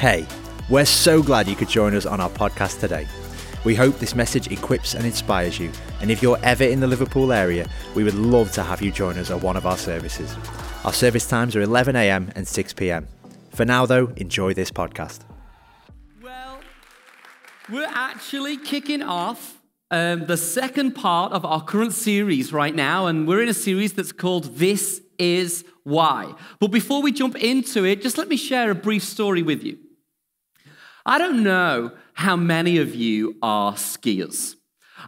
Hey, we're so glad you could join us on our podcast today. We hope this message equips and inspires you. And if you're ever in the Liverpool area, we would love to have you join us at one of our services. Our service times are 11am and 6pm. For now, though, enjoy this podcast. Well, we're actually kicking off um, the second part of our current series right now, and we're in a series that's called This Is Why. But before we jump into it, just let me share a brief story with you. I don't know how many of you are skiers.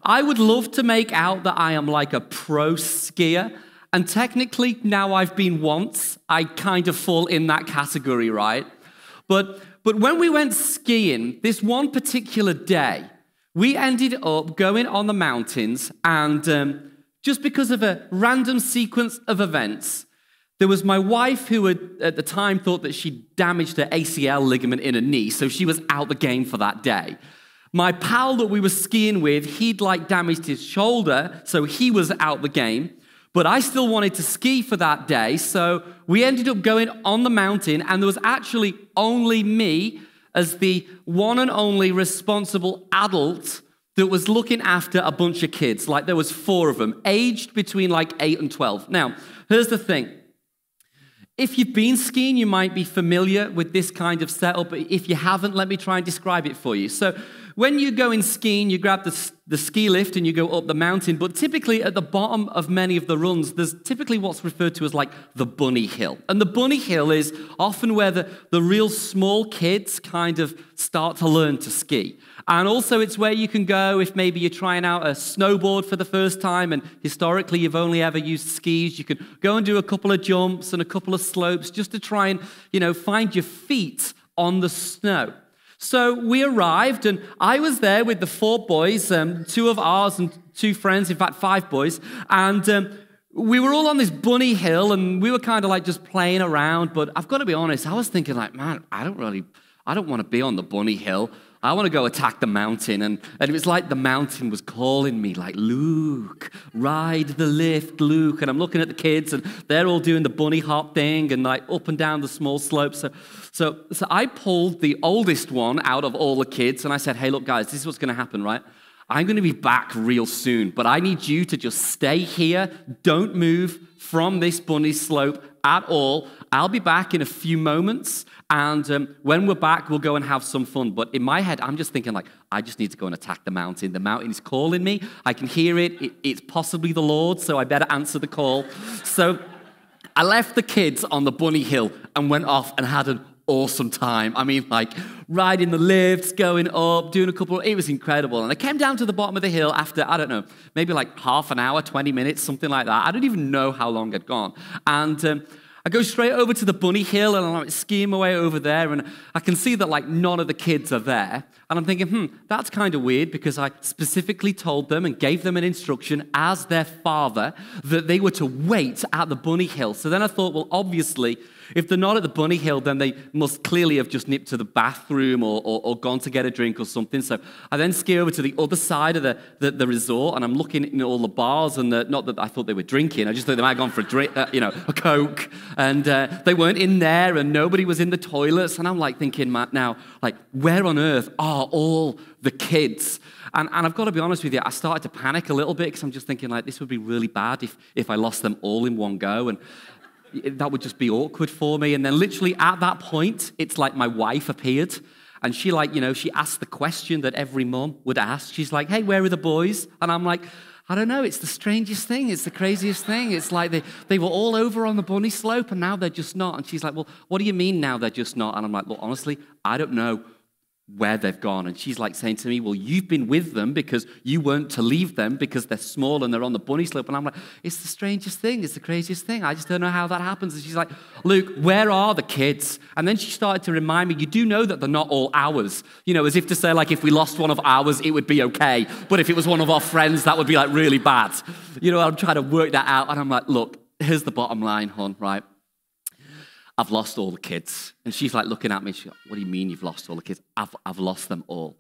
I would love to make out that I am like a pro skier, and technically, now I've been once, I kind of fall in that category, right? But, but when we went skiing, this one particular day, we ended up going on the mountains, and um, just because of a random sequence of events, there was my wife who had, at the time thought that she damaged her ACL ligament in her knee, so she was out the game for that day. My pal that we were skiing with, he'd like damaged his shoulder, so he was out the game. But I still wanted to ski for that day, so we ended up going on the mountain, and there was actually only me as the one and only responsible adult that was looking after a bunch of kids. Like there was four of them, aged between like 8 and 12. Now, here's the thing. If you've been skiing, you might be familiar with this kind of setup. But if you haven't, let me try and describe it for you. So, when you go in skiing, you grab the, the ski lift and you go up the mountain. But typically, at the bottom of many of the runs, there's typically what's referred to as like the bunny hill. And the bunny hill is often where the, the real small kids kind of start to learn to ski. And also, it's where you can go if maybe you're trying out a snowboard for the first time and historically you've only ever used skis. You can go and do a couple of jumps and a couple of slopes just to try and, you know, find your feet on the snow. So we arrived, and I was there with the four boys, um, two of ours and two friends, in fact, five boys. And um, we were all on this bunny hill, and we were kind of like just playing around. But I've got to be honest, I was thinking, like, man, I don't really, I don't want to be on the bunny hill. I want to go attack the mountain. And, and it was like the mountain was calling me, like, Luke, ride the lift, Luke. And I'm looking at the kids, and they're all doing the bunny hop thing and like up and down the small slope. So, so, so I pulled the oldest one out of all the kids, and I said, hey, look, guys, this is what's going to happen, right? I'm going to be back real soon, but I need you to just stay here. Don't move from this bunny slope at all. I'll be back in a few moments, and um, when we're back, we'll go and have some fun. But in my head, I'm just thinking, like, I just need to go and attack the mountain. The mountain is calling me. I can hear it. it it's possibly the Lord, so I better answer the call. So I left the kids on the bunny hill and went off and had an awesome time. I mean, like riding the lifts, going up, doing a couple. It was incredible. And I came down to the bottom of the hill after I don't know, maybe like half an hour, twenty minutes, something like that. I don't even know how long I'd gone. And um, I go straight over to the bunny hill and I'm like skiing my way over there, and I can see that like none of the kids are there. And I'm thinking, hmm, that's kind of weird because I specifically told them and gave them an instruction as their father that they were to wait at the bunny hill. So then I thought, well, obviously, if they're not at the bunny hill, then they must clearly have just nipped to the bathroom or, or, or gone to get a drink or something. So I then ski over to the other side of the, the, the resort and I'm looking at all the bars and the, not that I thought they were drinking, I just thought they might have gone for a drink, uh, you know, a Coke. And uh, they weren't in there and nobody was in the toilets. And I'm like thinking, Matt, now, like, where on earth are all the kids? And, and I've got to be honest with you, I started to panic a little bit because I'm just thinking, like, this would be really bad if, if I lost them all in one go. And that would just be awkward for me. And then literally at that point, it's like my wife appeared. And she like, you know, she asked the question that every mom would ask. She's like, hey, where are the boys? And I'm like, I don't know. It's the strangest thing. It's the craziest thing. It's like they, they were all over on the bunny slope and now they're just not. And she's like, well, what do you mean now they're just not? And I'm like, Well, honestly, I don't know where they've gone. And she's like saying to me, Well, you've been with them because you weren't to leave them because they're small and they're on the bunny slope. And I'm like, It's the strangest thing. It's the craziest thing. I just don't know how that happens. And she's like, Luke, where are the kids? And then she started to remind me, You do know that they're not all ours. You know, as if to say, like, if we lost one of ours, it would be okay. But if it was one of our friends, that would be like really bad. You know, I'm trying to work that out. And I'm like, Look, here's the bottom line, hon, right? I've lost all the kids. And she's like looking at me. She's like, What do you mean you've lost all the kids? I've, I've lost them all.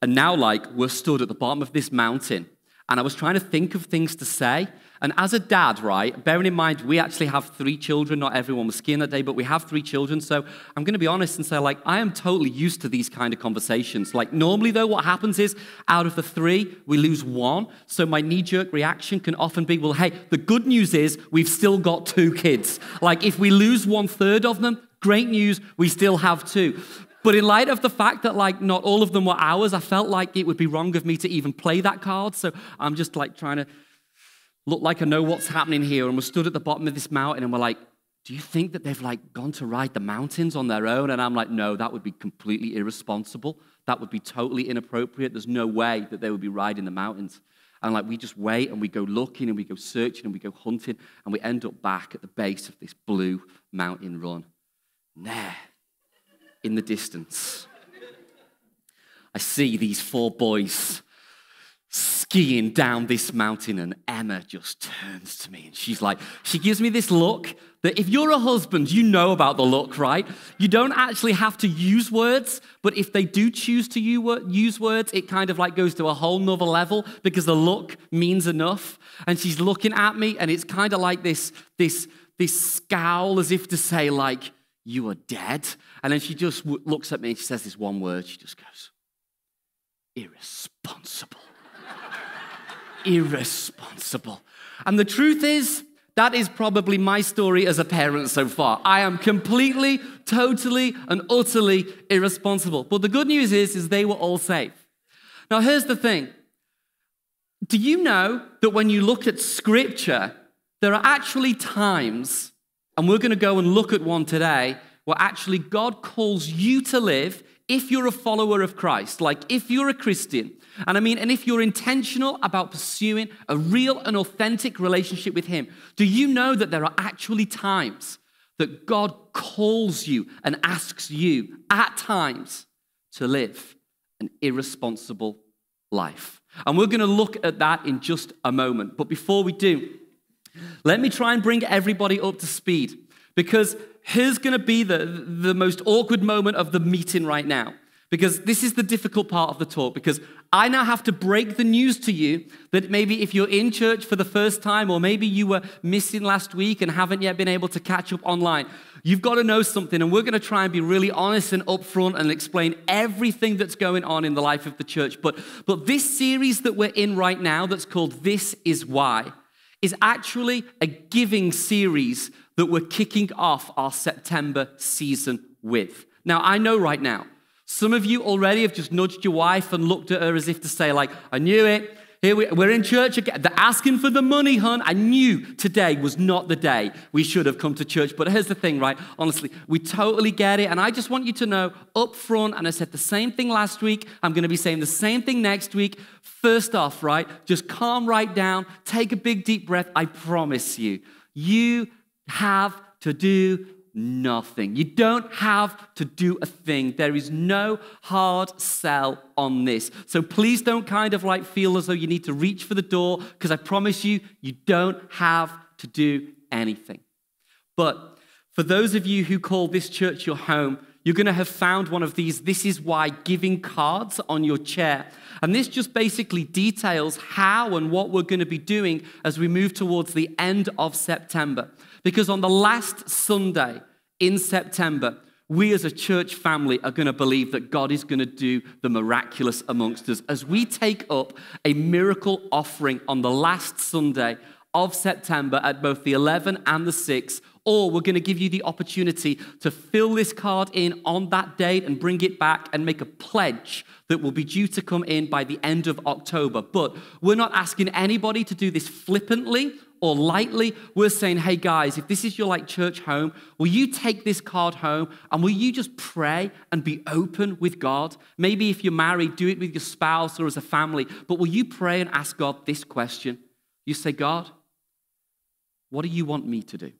And now, like, we're stood at the bottom of this mountain. and I was trying to think of things to say. And as a dad, right, bearing in mind we actually have three children, not everyone was skiing that day, but we have three children. So I'm going to be honest and say, like, I am totally used to these kind of conversations. Like, normally, though, what happens is out of the three, we lose one. So my knee jerk reaction can often be, well, hey, the good news is we've still got two kids. Like, if we lose one third of them, great news, we still have two. But in light of the fact that like not all of them were ours, I felt like it would be wrong of me to even play that card. So I'm just like trying to look like I know what's happening here. And we're stood at the bottom of this mountain and we're like, do you think that they've like gone to ride the mountains on their own? And I'm like, no, that would be completely irresponsible. That would be totally inappropriate. There's no way that they would be riding the mountains. And like we just wait and we go looking and we go searching and we go hunting and we end up back at the base of this blue mountain run. There, in the distance, I see these four boys skiing down this mountain, and Emma just turns to me and she's like, she gives me this look that if you're a husband, you know about the look, right? You don't actually have to use words, but if they do choose to use words, it kind of like goes to a whole nother level because the look means enough. And she's looking at me, and it's kind of like this, this, this scowl as if to say, like, you are dead. And then she just looks at me and she says this one word. She just goes, Irresponsible. Irresponsible. And the truth is, that is probably my story as a parent so far. I am completely, totally, and utterly irresponsible. But the good news is, is they were all safe. Now, here's the thing. Do you know that when you look at scripture, there are actually times and we're going to go and look at one today where actually God calls you to live if you're a follower of Christ, like if you're a Christian. And I mean, and if you're intentional about pursuing a real and authentic relationship with Him, do you know that there are actually times that God calls you and asks you at times to live an irresponsible life? And we're going to look at that in just a moment. But before we do, let me try and bring everybody up to speed because here's going to be the, the most awkward moment of the meeting right now. Because this is the difficult part of the talk. Because I now have to break the news to you that maybe if you're in church for the first time, or maybe you were missing last week and haven't yet been able to catch up online, you've got to know something. And we're going to try and be really honest and upfront and explain everything that's going on in the life of the church. But, but this series that we're in right now, that's called This Is Why, is actually a giving series that we're kicking off our September season with. Now, I know right now, some of you already have just nudged your wife and looked at her as if to say, like, I knew it. Here we, are in church again. They're asking for the money, hun. I knew today was not the day we should have come to church. But here's the thing, right? Honestly, we totally get it. And I just want you to know up front, and I said the same thing last week. I'm going to be saying the same thing next week. First off, right? Just calm right down. Take a big deep breath. I promise you, you have to do nothing. You don't have to do a thing. There is no hard sell on this. So please don't kind of like feel as though you need to reach for the door because I promise you, you don't have to do anything. But for those of you who call this church your home, you're going to have found one of these This is Why giving cards on your chair. And this just basically details how and what we're going to be doing as we move towards the end of September. Because on the last Sunday in September, we as a church family are going to believe that God is going to do the miraculous amongst us as we take up a miracle offering on the last Sunday of September at both the 11 and the 6 or we're going to give you the opportunity to fill this card in on that date and bring it back and make a pledge that will be due to come in by the end of October. But we're not asking anybody to do this flippantly or lightly. We're saying, hey guys, if this is your like church home, will you take this card home and will you just pray and be open with God? Maybe if you're married, do it with your spouse or as a family, but will you pray and ask God this question? You say, God, what do you want me to do?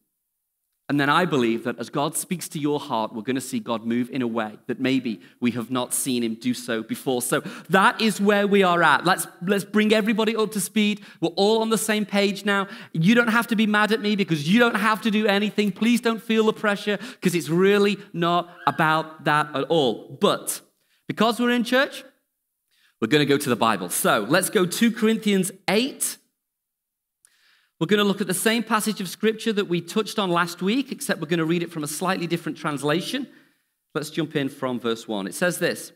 And then I believe that as God speaks to your heart, we're going to see God move in a way that maybe we have not seen him do so before. So that is where we are at. Let's, let's bring everybody up to speed. We're all on the same page now. You don't have to be mad at me because you don't have to do anything. Please don't feel the pressure because it's really not about that at all. But because we're in church, We're going to go to the Bible. So let's go 2 Corinthians 8. We're going to look at the same passage of scripture that we touched on last week, except we're going to read it from a slightly different translation. Let's jump in from verse 1. It says this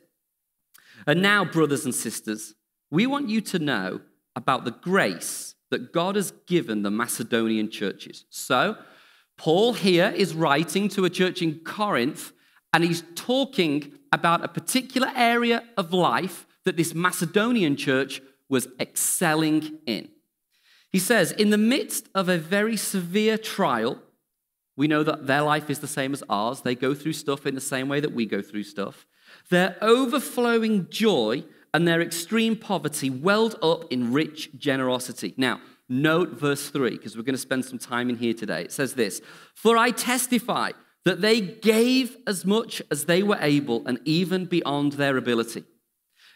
And now, brothers and sisters, we want you to know about the grace that God has given the Macedonian churches. So, Paul here is writing to a church in Corinth, and he's talking about a particular area of life that this Macedonian church was excelling in. He says, In the midst of a very severe trial, we know that their life is the same as ours. They go through stuff in the same way that we go through stuff. Their overflowing joy and their extreme poverty welled up in rich generosity. Now, note verse 3, because we're going to spend some time in here today. It says this For I testify that they gave as much as they were able and even beyond their ability.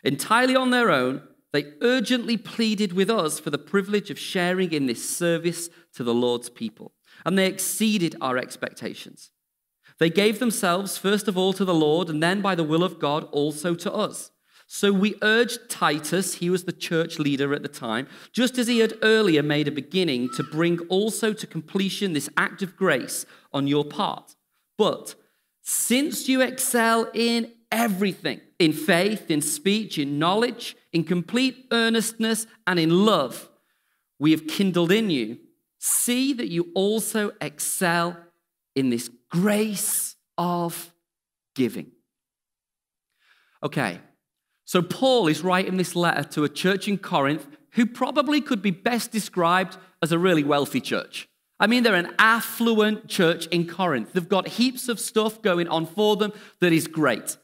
Entirely on their own, they urgently pleaded with us for the privilege of sharing in this service to the Lord's people, and they exceeded our expectations. They gave themselves first of all to the Lord, and then by the will of God also to us. So we urged Titus, he was the church leader at the time, just as he had earlier made a beginning, to bring also to completion this act of grace on your part. But since you excel in everything, in faith, in speech, in knowledge, in complete earnestness, and in love, we have kindled in you, see that you also excel in this grace of giving. Okay, so, Paul is writing this letter to a church in Corinth who probably could be best described as a really wealthy church. I mean, they're an affluent church in Corinth. They've got heaps of stuff going on for them that is great.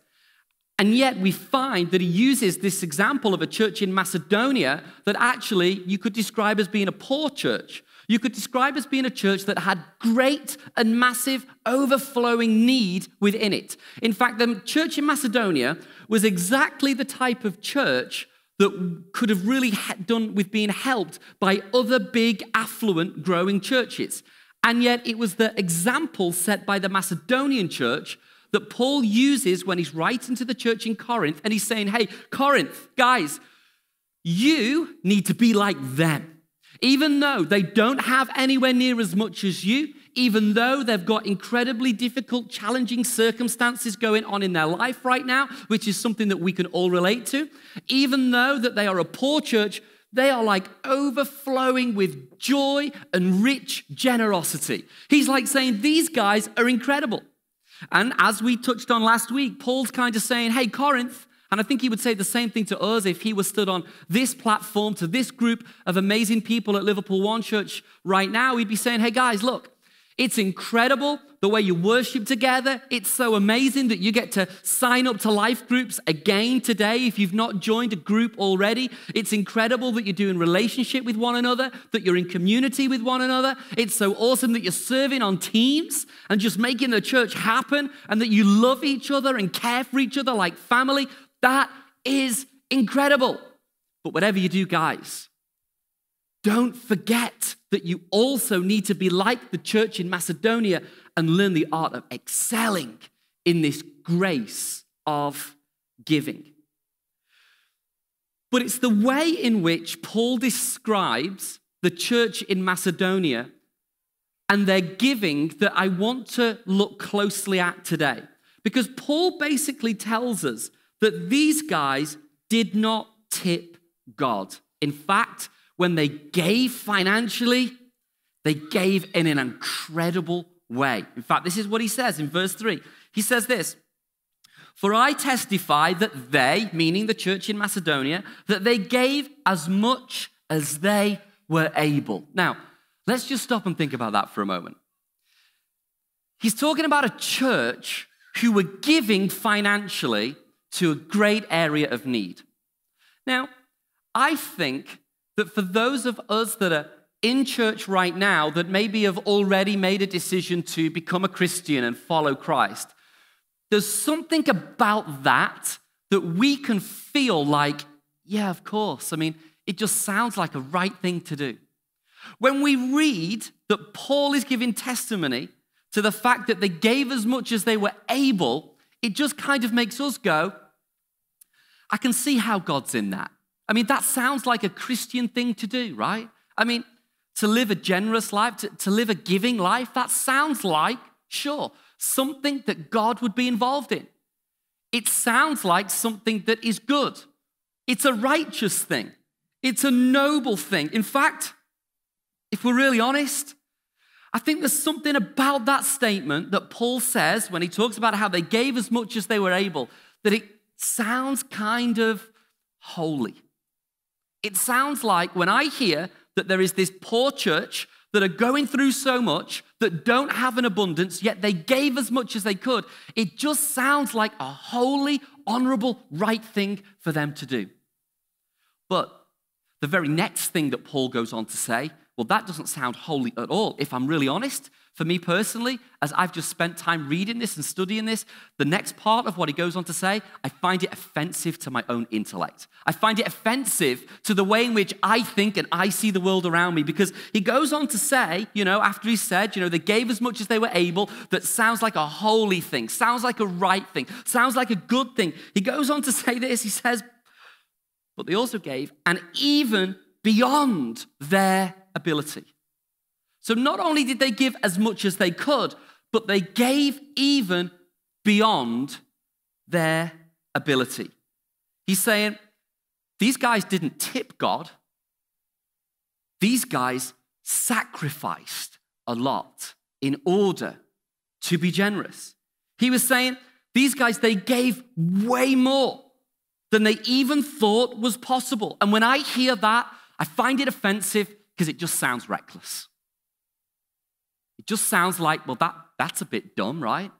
And yet, we find that he uses this example of a church in Macedonia that actually you could describe as being a poor church. You could describe as being a church that had great and massive overflowing need within it. In fact, the church in Macedonia was exactly the type of church that could have really done with being helped by other big, affluent, growing churches. And yet, it was the example set by the Macedonian church that Paul uses when he's writing to the church in Corinth. And he's saying, Hey, Corinth, guys, you need to be like them. Even though they don't have anywhere near as much as you, even though they've got incredibly difficult, challenging circumstances going on in their life right now, which is something that we can all relate to, even though that they are a poor church, they are like overflowing with joy and rich generosity. He's like saying, These guys are incredible. And as we touched on last week, Paul's kind of saying, Hey, Corinth, and I think he would say the same thing to us if he was stood on this platform to this group of amazing people at Liverpool One Church right now. He'd be saying, Hey guys, look, it's incredible the way you worship together. It's so amazing that you get to sign up to life groups again today if you've not joined a group already. It's incredible that you're doing relationship with one another, that you're in community with one another. It's so awesome that you're serving on teams and just making the church happen and that you love each other and care for each other like family. That is incredible. But whatever you do, guys, don't forget that you also need to be like the church in Macedonia and learn the art of excelling in this grace of giving. But it's the way in which Paul describes the church in Macedonia and their giving that I want to look closely at today. Because Paul basically tells us that these guys did not tip God. In fact, when they gave financially, they gave in an incredible way. In fact, this is what he says in verse 3. He says this For I testify that they, meaning the church in Macedonia, that they gave as much as they were able. Now, let's just stop and think about that for a moment. He's talking about a church who were giving financially to a great area of need. Now, I think that for those of us that are in church right now that maybe have already made a decision to become a Christian and follow Christ, there's something about that that we can feel like, yeah, of course. I mean, it just sounds like a right thing to do. When we read that Paul is giving testimony to the fact that they gave as much as they were able, it just kind of makes us go, I can see how God's in that. I mean, that sounds like a Christian thing to do, right? I mean, to live a generous life, to, to live a giving life, that sounds like, sure, something that God would be involved in. It sounds like something that is good. It's a righteous thing. It's a noble thing. In fact, if we're really honest, I think there's something about that statement that Paul says when he talks about how they gave as much as they were able, that it sounds kind of holy. It sounds like when I hear that there is this poor church that are going through so much, that don't have an abundance, yet they gave as much as they could, it just sounds like a holy, honorable, right thing for them to do. But the very next thing that Paul goes on to say, well, that doesn't sound holy at all. If I'm really honest, for me personally, as I've just spent time reading this and studying this, the next part of what he goes on to say, I find it offensive to my own intellect. I find it offensive to the way in which I think and I see the world around me because he goes on to say, you know, after he said, you know, they gave as much as they were able, that sounds like a holy thing, sounds like a right thing, sounds like a good thing. He goes on to say this, he says, but they also gave, and even beyond their ability. So not only did they give as much as they could, but they gave even beyond their ability. He's saying, these guys didn't tip God, these guys sacrificed a lot in order to be generous. He was saying, these guys, they gave way more than they even thought was possible. And when I hear that, I find it offensive because it just sounds reckless. It just sounds like, well, that, that's a bit dumb, right?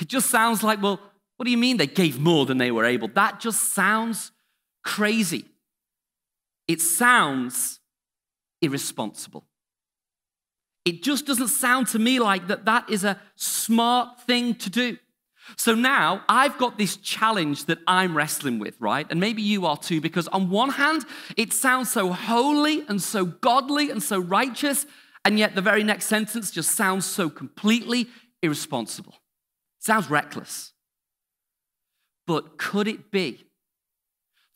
It just sounds like, well, what do you mean they gave more than they were able? That just sounds crazy. It sounds irresponsible. It just doesn't sound to me like that that is a smart thing to do. So now I've got this challenge that I'm wrestling with, right? And maybe you are too, because on one hand, it sounds so holy and so godly and so righteous, and yet the very next sentence just sounds so completely irresponsible. sounds reckless. But could it be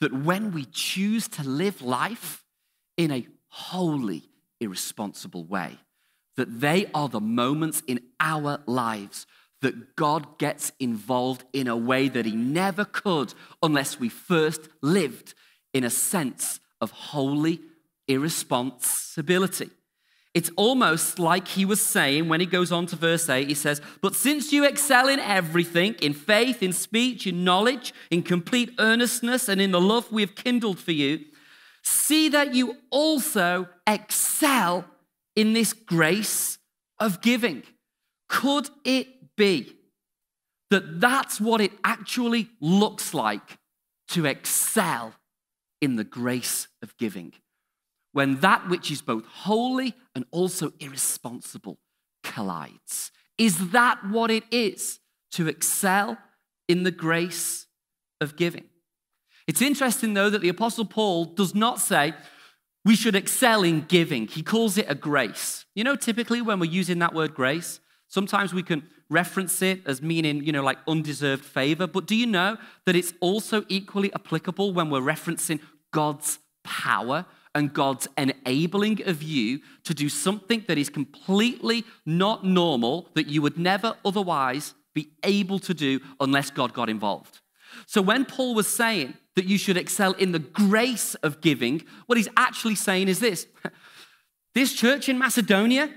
that when we choose to live life in a wholly irresponsible way, that they are the moments in our lives that God gets involved in a way that he never could unless we first lived in a sense of holy irresponsibility. It's almost like he was saying when he goes on to verse 8, he says, But since you excel in everything, in faith, in speech, in knowledge, in complete earnestness, and in the love we have kindled for you, see that you also excel in this grace of giving. Could it be that that's what it actually looks like to excel in the grace of giving. When that which is both holy and also irresponsible collides. Is that what it is to excel in the grace of giving? It's interesting, though, that the Apostle Paul does not say we should excel in giving. He calls it a grace. You know, typically when we're using that word grace, sometimes we can reference it as meaning, you know, like undeserved favor. But do you know that it's also equally applicable when we're referencing God's power and God's enabling of you to do something that is completely not normal, that you would never otherwise be able to do unless God got involved? So when Paul was saying that you should excel in the grace of giving, what he's actually saying is this. This church in Macedonia,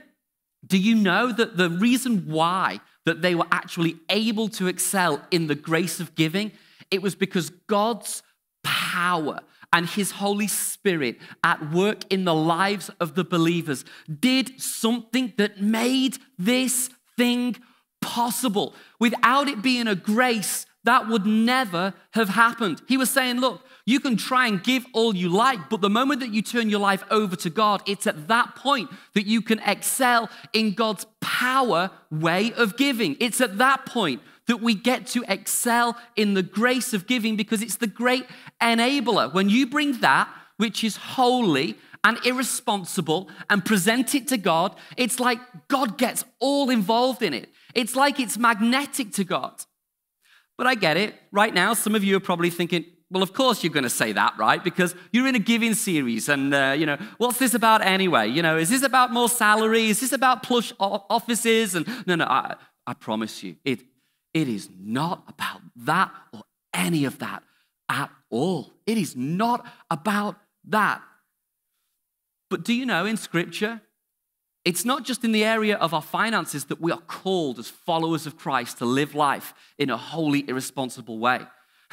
do you know that the reason why that they were actually able to excel in the grace of giving, it was because God's power and his Holy Spirit at work in the lives of the believers did something that made this thing possible. Without it being a grace, that would never have happened. He was saying, Look, you can try and give all you like, but the moment that you turn your life over to God, it's at that point that you can excel in God's power way of giving. It's at that point that we get to excel in the grace of giving because it's the great enabler. When you bring that, which is holy and irresponsible, and present it to God, it's like God gets all involved in it. It's like it's magnetic to God. But I get it. Right now, some of you are probably thinking, Well, of course you're going to say that, right? Because you're in a giving series, and uh, you know what's this about anyway? You know, is this about more salary? Is this about plush offices? And no, no, I, I promise you, it it is not about that or any of that at all. It is not about that. But do you know in Scripture, it's not just in the area of our finances that we are called as followers of Christ to live life in a holy, irresponsible way.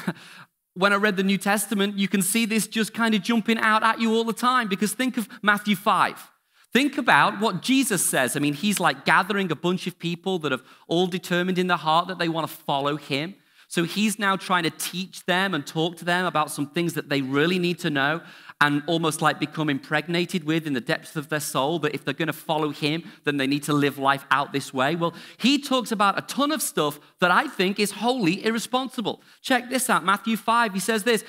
when I read the New Testament, you can see this just kind of jumping out at you all the time because think of Matthew 5. Think about what Jesus says. I mean, he's like gathering a bunch of people that have all determined in their heart that they want to follow him. So he's now trying to teach them and talk to them about some things that they really need to know and almost like become impregnated with in the depths of their soul that if they're going to follow him, then they need to live life out this way. Well, he talks about a ton of stuff that I think is wholly irresponsible. Check this out Matthew 5, he says this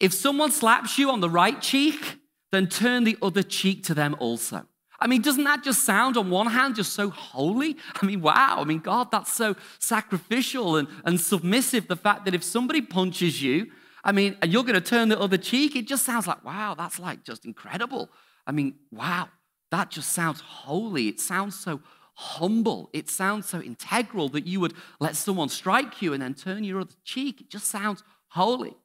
If someone slaps you on the right cheek, then turn the other cheek to them also. I mean, doesn't that just sound, on one hand, just so holy? I mean, wow. I mean, God, that's so sacrificial and, and submissive. The fact that if somebody punches you, I mean, and you're going to turn the other cheek, it just sounds like, wow, that's like just incredible. I mean, wow, that just sounds holy. It sounds so humble. It sounds so integral that you would let someone strike you and then turn your other cheek. It just sounds holy.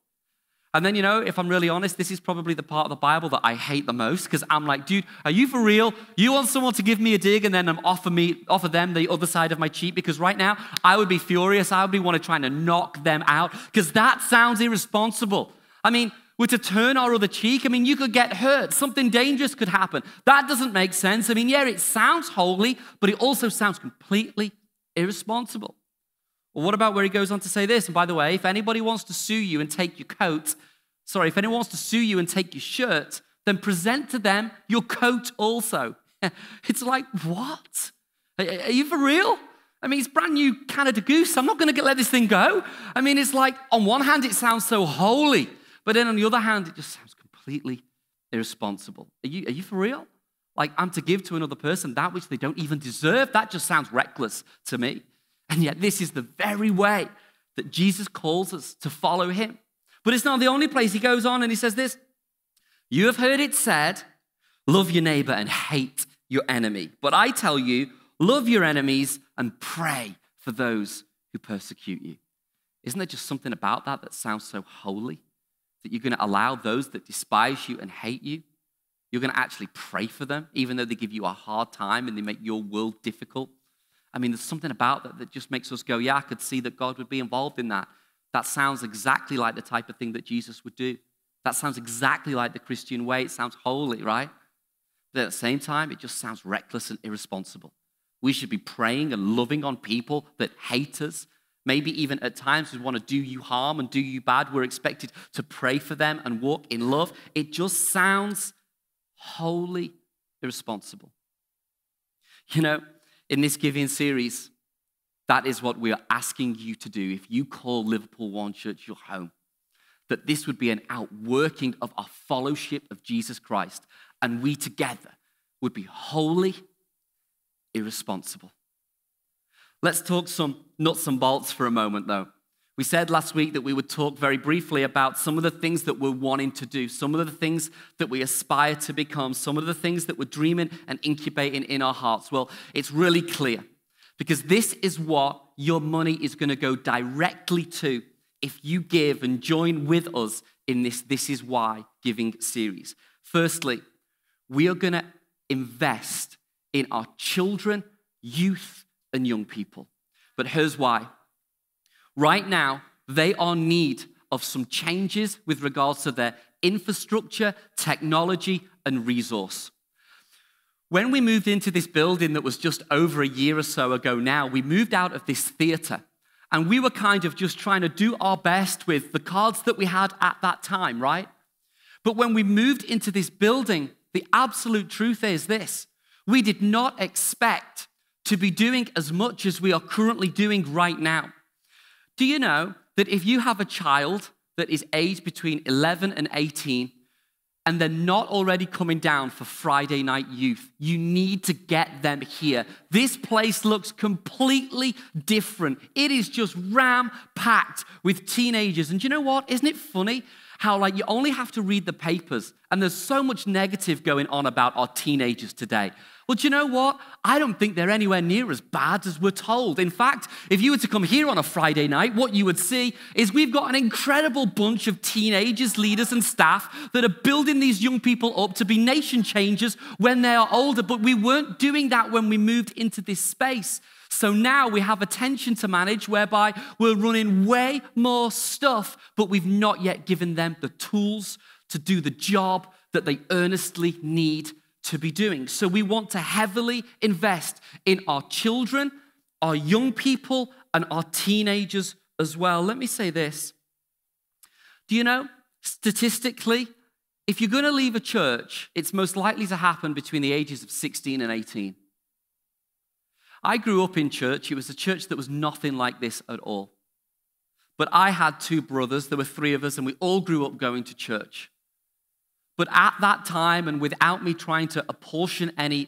And then, you know, if I'm really honest, this is probably the part of the Bible that I hate the most because I'm like, dude, are you for real? You want someone to give me a dig and then um, offer me, offer them the other side of my cheek? Because right now, I would be furious. I would be wanting trying to knock them out because that sounds irresponsible. I mean, we're to turn our other cheek. I mean, you could get hurt. Something dangerous could happen. That doesn't make sense. I mean, yeah, it sounds holy, but it also sounds completely irresponsible. Well, what about where he goes on to say this? And by the way, if anybody wants to sue you and take your coat, sorry, if anyone wants to sue you and take your shirt, then present to them your coat also. It's like, what? Are you for real? I mean, it's brand new Canada Goose. I'm not going to let this thing go. I mean, it's like, on one hand, it sounds so holy, but then on the other hand, it just sounds completely irresponsible. Are you, are you for real? Like, I'm to give to another person that which they don't even deserve? That just sounds reckless to me. And yet, this is the very way that Jesus calls us to follow him. But it's not the only place. He goes on and he says this You have heard it said, love your neighbor and hate your enemy. But I tell you, love your enemies and pray for those who persecute you. Isn't there just something about that that sounds so holy? That you're going to allow those that despise you and hate you, you're going to actually pray for them, even though they give you a hard time and they make your world difficult. I mean, there's something about that that just makes us go, yeah, I could see that God would be involved in that. That sounds exactly like the type of thing that Jesus would do. That sounds exactly like the Christian way. It sounds holy, right? But at the same time, it just sounds reckless and irresponsible. We should be praying and loving on people that hate us. Maybe even at times we want to do you harm and do you bad. We're expected to pray for them and walk in love. It just sounds wholly irresponsible. You know, in this giving series, that is what we are asking you to do. If you call Liverpool One Church your home, that this would be an outworking of our fellowship of Jesus Christ, and we together would be wholly irresponsible. Let's talk some nuts and bolts for a moment, though. We said last week that we would talk very briefly about some of the things that we're wanting to do, some of the things that we aspire to become, some of the things that we're dreaming and incubating in our hearts. Well, it's really clear because this is what your money is going to go directly to if you give and join with us in this This Is Why giving series. Firstly, we are going to invest in our children, youth, and young people. But here's why Right now, they are in need of some changes with regards to their infrastructure, technology, and resource. When we moved into this building that was just over a year or so ago now, we moved out of this theater and we were kind of just trying to do our best with the cards that we had at that time, right? But when we moved into this building, the absolute truth is this we did not expect to be doing as much as we are currently doing right now. Do you know that if you have a child that is aged between 11 and 18, and they're not already coming down for Friday night youth, you need to get them here. This place looks completely different. It is just ram packed with teenagers. And you know what? Isn't it funny how, like, you only have to read the papers, and there's so much negative going on about our teenagers today. Well, do you know what? I don't think they're anywhere near as bad as we're told. In fact, if you were to come here on a Friday night, what you would see is we've got an incredible bunch of teenagers, leaders, and staff that are building these young people up to be nation changers when they are older. But we weren't doing that when we moved into this space. So now we have a tension to manage whereby we're running way more stuff, but we've not yet given them the tools to do the job that they earnestly need to be doing. So we want to heavily invest in our children, our young people, and our teenagers as well. Let me say this. Do you know, statistically, if you're going to leave a church, it's most likely to happen between the ages of 16 and 18. I grew up in church. It was a church that was nothing like this at all. But I had two brothers, there were three of us, and we all grew up going to church. But at that time, and without me trying to apportion any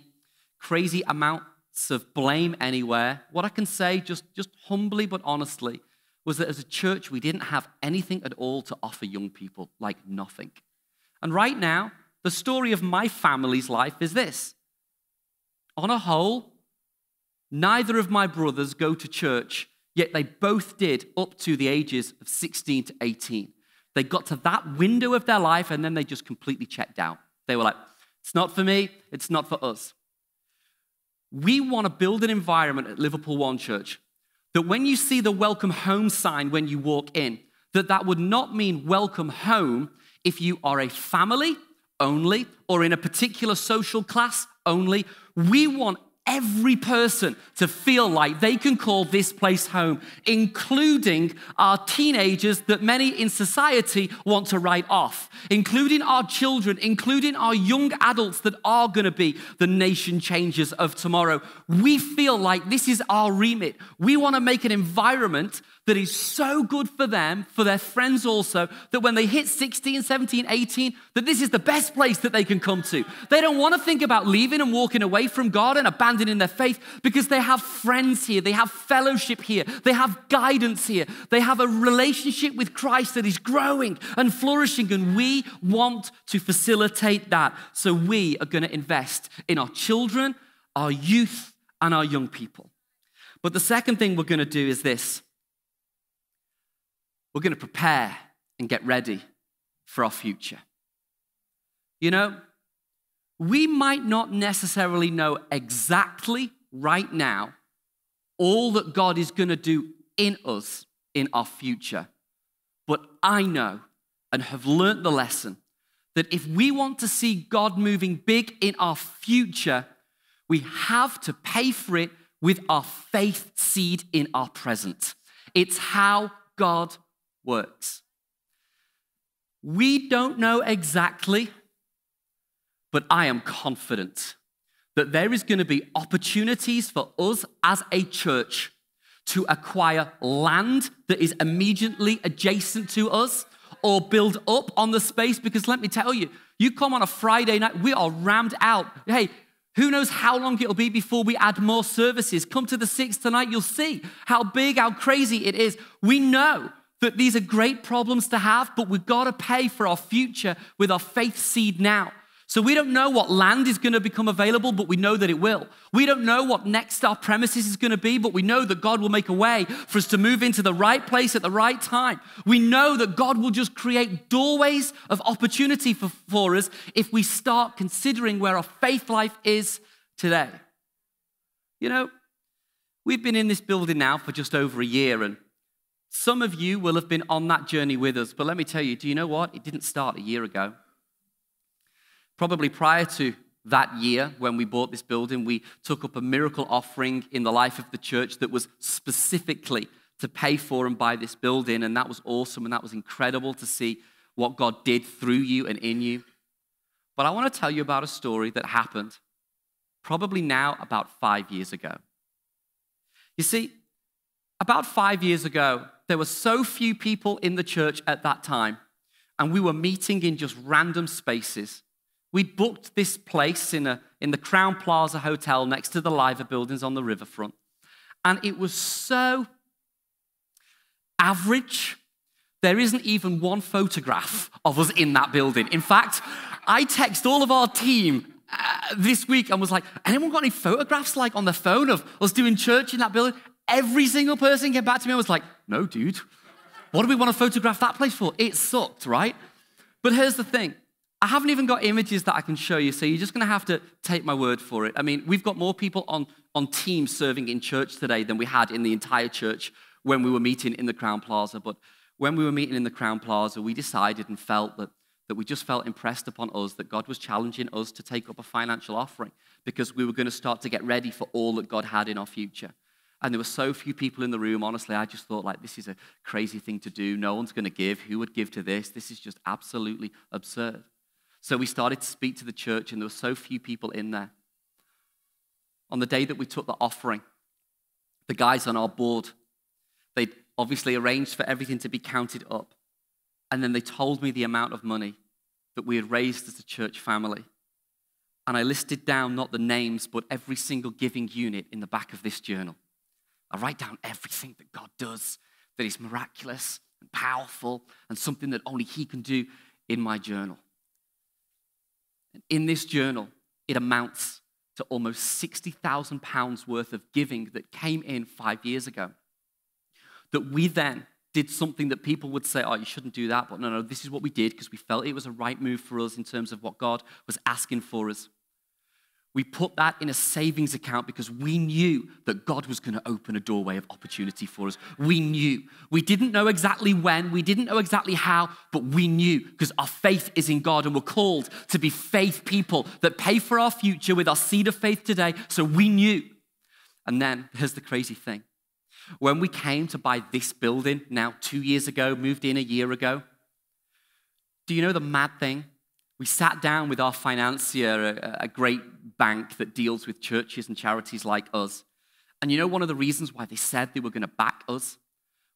crazy amounts of blame anywhere, what I can say, just, just humbly but honestly, was that as a church, we didn't have anything at all to offer young people, like nothing. And right now, the story of my family's life is this. On a whole, neither of my brothers go to church, yet they both did up to the ages of 16 to 18. They got to that window of their life and then they just completely checked out. They were like, it's not for me, it's not for us. We want to build an environment at Liverpool One Church that when you see the welcome home sign when you walk in, that that would not mean welcome home if you are a family only or in a particular social class only. We want every person to feel like they can call this place home, including our teenagers that many in society want to write off, including our children, including our young adults that are going to be the nation changers of tomorrow. We feel like this is our remit. We want to make an environment that is so good for them, for their friends also, that when they hit 16, 17, 18, that this is the best place that they can come to. They don't want to think about leaving and walking away from God and abandoning their faith because they have friends here, they have fellowship here, they have guidance here, they have a relationship with Christ that is growing and flourishing, and we want to facilitate that. So we are going to invest in our children, our youth, and our young people. But the second thing we're going to do is this we're going to prepare and get ready for our future. You know, we might not necessarily know exactly right now all that God is going to do in us in our future. But I know and have learned the lesson that if we want to see God moving big in our future, we have to pay for it with our faith seed in our present. It's how God works. We don't know exactly, but I am confident that there is going to be opportunities for us as a church to acquire land that is immediately adjacent to us or build up on the space because let me tell you, you come on a Friday night, we are rammed out. Hey, who knows how long it'll be before we add more services? Come to the six tonight, you'll see how big, how crazy it is. We know that these are great problems to have, but we've got to pay for our future with our faith seed now. So we don't know what land is going to become available, but we know that it will. We don't know what next our premises is going to be, but we know that God will make a way for us to move into the right place at the right time. We know that God will just create doorways of opportunity for, for us if we start considering where our faith life is today. You know, we've been in this building now for just over a year, and some of you will have been on that journey with us, but let me tell you, do you know what? It didn't start a year ago. Probably prior to that year when we bought this building, we took up a miracle offering in the life of the church that was specifically to pay for and buy this building. And that was awesome and that was incredible to see what God did through you and in you. But I want to tell you about a story that happened probably now about five years ago. You see, about five years ago, there were so few people in the church at that time, and we were meeting in just random spaces. We'd booked this place in, a, in the Crowne Plaza Hotel next to the Liver buildings on the riverfront. And it was so average. There isn't even one photograph of us in that building. In fact, I text all of our team uh, this week and was like, anyone got any photographs like on the phone of us doing church in that building? Every single person came back to me and was like, no, dude. What do we want to photograph that place for? It sucked, right? But here's the thing I haven't even got images that I can show you, so you're just going to have to take my word for it. I mean, we've got more people on, on teams serving in church today than we had in the entire church when we were meeting in the Crowne Plaza. But when we were meeting in the Crowne Plaza, we decided and felt that, that we just felt impressed upon us that God was challenging us to take up a financial offering because we were going to start to get ready for all that God had in our future. And there were so few people in the room. Honestly, I just thought, like, this is a crazy thing to do. No one's going to give. Who would give to this? This is just absolutely absurd. So we started to speak to the church, and there were so few people in there. On the day that we took the offering, the guys on our board, they obviously arranged for everything to be counted up. And then they told me the amount of money that we had raised as a church family. And I listed down not the names, but every single giving unit in the back of this journal. I write down everything that God does that is miraculous and powerful and something that only He can do in my journal. And in this journal, it amounts to almost £60,000 worth of giving that came in five years ago. That we then did something that people would say, oh, you shouldn't do that. But no, no, this is what we did because we felt it was a right move for us in terms of what God was asking for us. We put that in a savings account because we knew that God was going to open a doorway of opportunity for us. We knew. We didn't know exactly when, we didn't know exactly how, but we knew because our faith is in God and we're called to be faith people that pay for our future with our seed of faith today. So we knew. And then here's the crazy thing when we came to buy this building now two years ago, moved in a year ago, do you know the mad thing? We sat down with our financier, a, a great bank that deals with churches and charities like us. And you know, one of the reasons why they said they were going to back us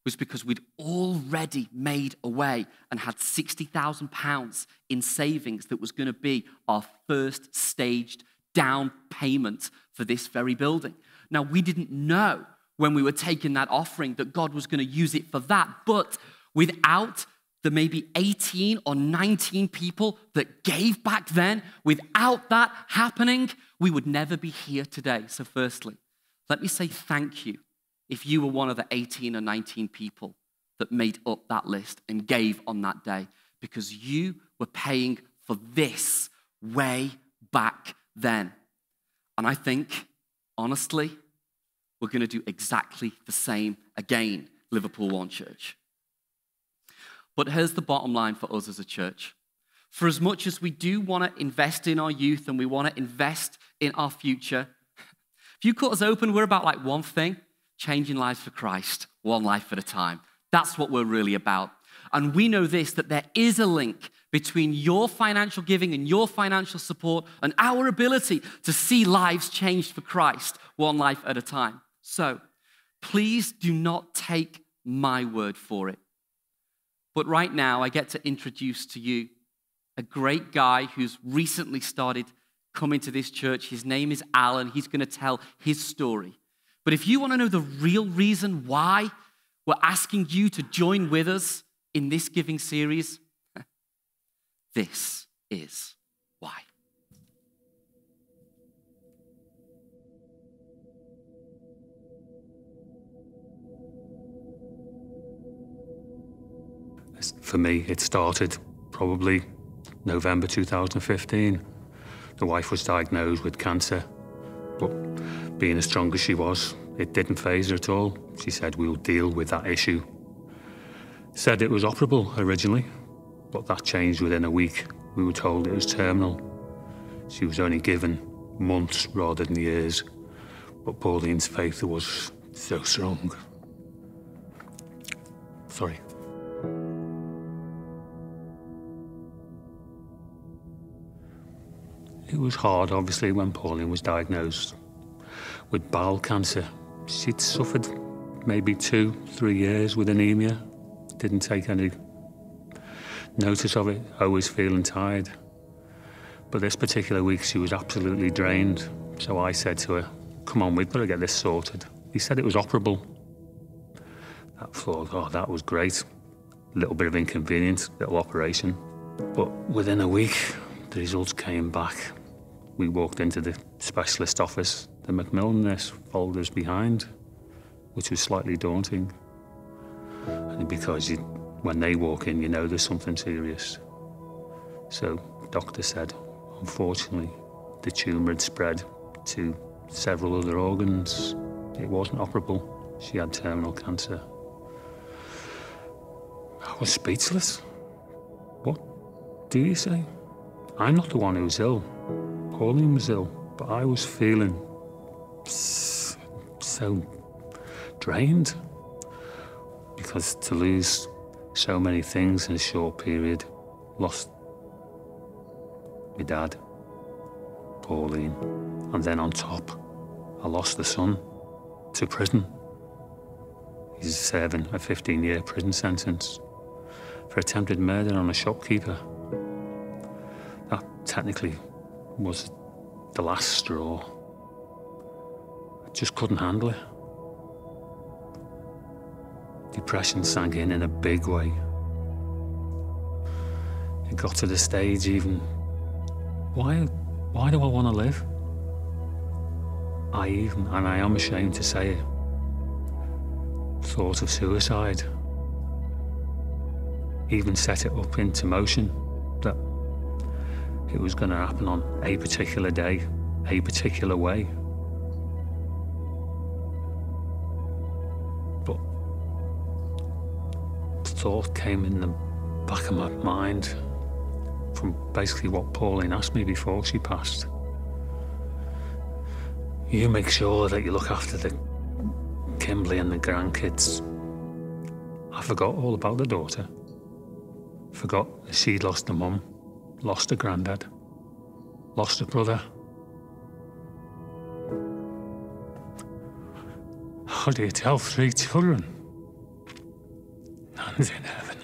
was because we'd already made away and had £60,000 in savings that was going to be our first staged down payment for this very building. Now, we didn't know when we were taking that offering that God was going to use it for that, but without the maybe 18 or 19 people that gave back then, without that happening, we would never be here today. So, firstly, let me say thank you if you were one of the 18 or 19 people that made up that list and gave on that day, because you were paying for this way back then. And I think, honestly, we're going to do exactly the same again, Liverpool One Church. But here's the bottom line for us as a church. For as much as we do want to invest in our youth and we want to invest in our future, if you cut us open, we're about like one thing changing lives for Christ, one life at a time. That's what we're really about. And we know this that there is a link between your financial giving and your financial support and our ability to see lives changed for Christ, one life at a time. So please do not take my word for it. But right now, I get to introduce to you a great guy who's recently started coming to this church. His name is Alan. He's going to tell his story. But if you want to know the real reason why we're asking you to join with us in this giving series, this is why. For me, it started probably November 2015. The wife was diagnosed with cancer, but being as strong as she was, it didn't faze her at all. She said, We'll deal with that issue. Said it was operable originally, but that changed within a week. We were told it was terminal. She was only given months rather than years, but Pauline's faith was so strong. Sorry. It was hard, obviously, when Pauline was diagnosed with bowel cancer. She'd suffered maybe two, three years with anemia. Didn't take any notice of it, always feeling tired. But this particular week, she was absolutely drained. So I said to her, Come on, we've got to get this sorted. He said it was operable. I thought, oh, that was great. A little bit of inconvenience, little operation. But within a week, the results came back. We walked into the specialist office. The Macmillan nurse followed us behind, which was slightly daunting. And because you, when they walk in, you know there's something serious. So, doctor said, unfortunately, the tumour had spread to several other organs. It wasn't operable. She had terminal cancer. I was speechless. What do you say? I'm not the one who's ill. Pauline was ill, but I was feeling so drained because to lose so many things in a short period, lost my dad, Pauline, and then on top, I lost the son to prison. He's serving a 15 year prison sentence for attempted murder on a shopkeeper. That technically was the last straw. I just couldn't handle it. Depression sank in in a big way. It got to the stage even, why, why do I want to live? I even, and I am ashamed to say it, thought of suicide. Even set it up into motion it was going to happen on a particular day, a particular way. But the thought came in the back of my mind from basically what Pauline asked me before she passed. You make sure that you look after the Kimberly and the grandkids. I forgot all about the daughter. Forgot she'd lost a mum, lost a granddad, lost a brother. How do you tell three children? None's in heaven.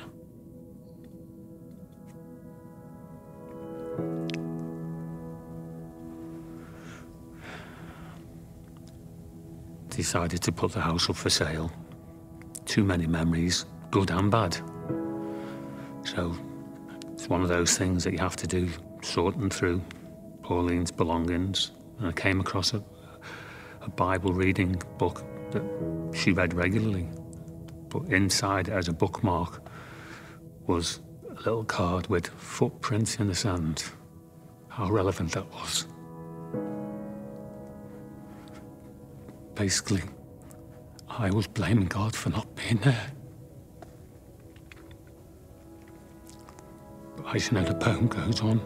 Decided to put the house up for sale. Too many memories, good and bad. So one of those things that you have to do, sorting through Pauline's belongings. And I came across a, a Bible reading book that she read regularly. But inside, as a bookmark, was a little card with footprints in the sand. How relevant that was. Basically, I was blaming God for not being there. You know, the poem goes on.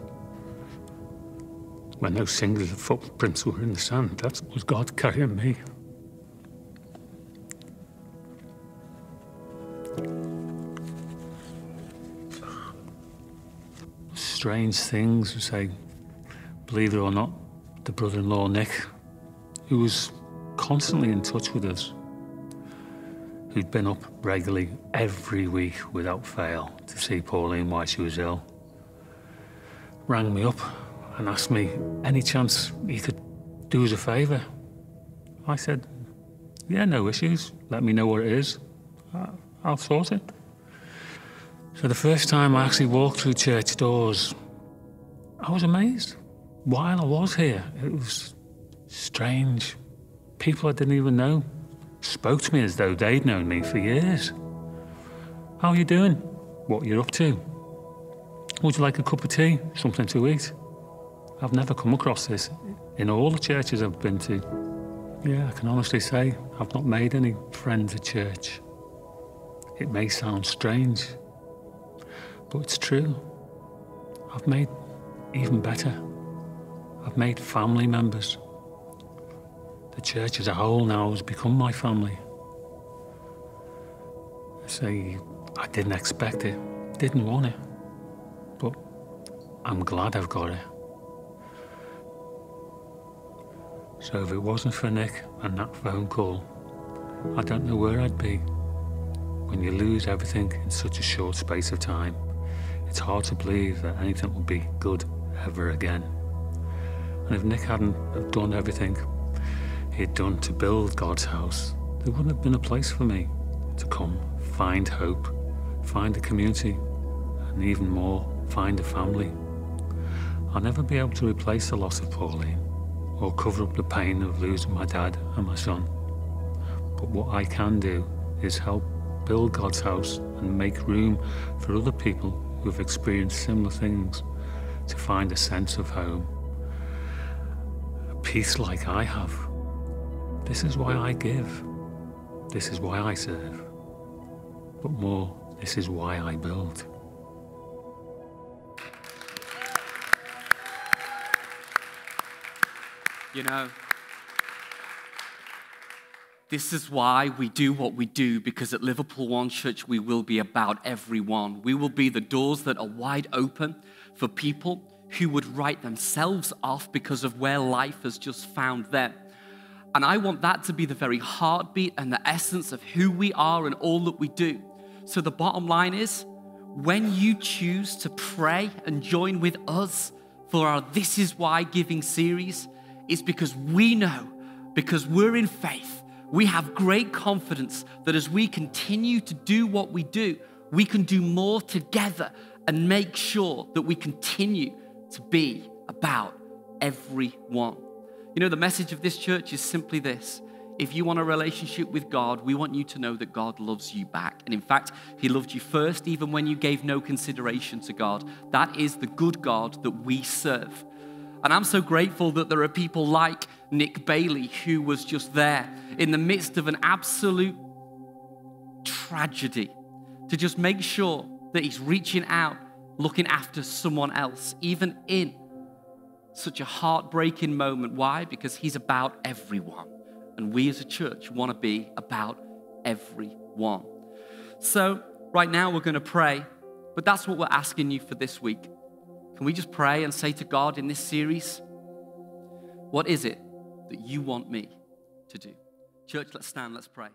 When those singular footprints were in the sand, that was God carrying me. Strange things, was say, believe it or not, the brother in law, Nick, who was constantly in touch with us, who'd been up regularly every week without fail to see Pauline while she was ill, rang me up and asked me any chance he could do us a favour. I said, yeah, no issues. Let me know what it is. I'll sort it. So the first time I actually walked through church doors, I was amazed. While I was here, it was strange. People I didn't even know spoke to me as though they'd known me for years. How are you doing? What are you're up to? Would you like a cup of tea? Something to eat? I've never come across this in all the churches I've been to. Yeah, I can honestly say I've not made any friends at church. It may sound strange, but it's true. I've made even better. I've made family members. The church as a whole now has become my family. I say I didn't expect it, didn't want it, but I'm glad I've got it. So if it wasn't for Nick and that phone call, I don't know where I'd be. When you lose everything in such a short space of time, it's hard to believe that anything will be good ever again. And if Nick hadn't have done everything he'd done to build God's house, there wouldn't have been a place for me to come, find hope, find a community, and even more, find a family. I'll never be able to replace the loss of Pauline or cover up the pain of losing my dad and my son. But what I can do is help build God's house and make room for other people who have experienced similar things to find a sense of home. A peace like I have. This is why I give. This is why I serve. But more, this is why I build. You know, this is why we do what we do because at Liverpool One Church, we will be about everyone. We will be the doors that are wide open for people who would write themselves off because of where life has just found them. And I want that to be the very heartbeat and the essence of who we are and all that we do. So the bottom line is when you choose to pray and join with us for our This Is Why giving series, it's because we know, because we're in faith, we have great confidence that as we continue to do what we do, we can do more together and make sure that we continue to be about everyone. You know, the message of this church is simply this. If you want a relationship with God, we want you to know that God loves you back. And in fact, He loved you first, even when you gave no consideration to God. That is the good God that we serve. And I'm so grateful that there are people like Nick Bailey who was just there in the midst of an absolute tragedy to just make sure that he's reaching out, looking after someone else, even in such a heartbreaking moment. Why? Because he's about everyone. And we as a church want to be about everyone. So, right now, we're going to pray, but that's what we're asking you for this week. Can we just pray and say to God in this series, what is it that you want me to do? Church, let's stand, let's pray.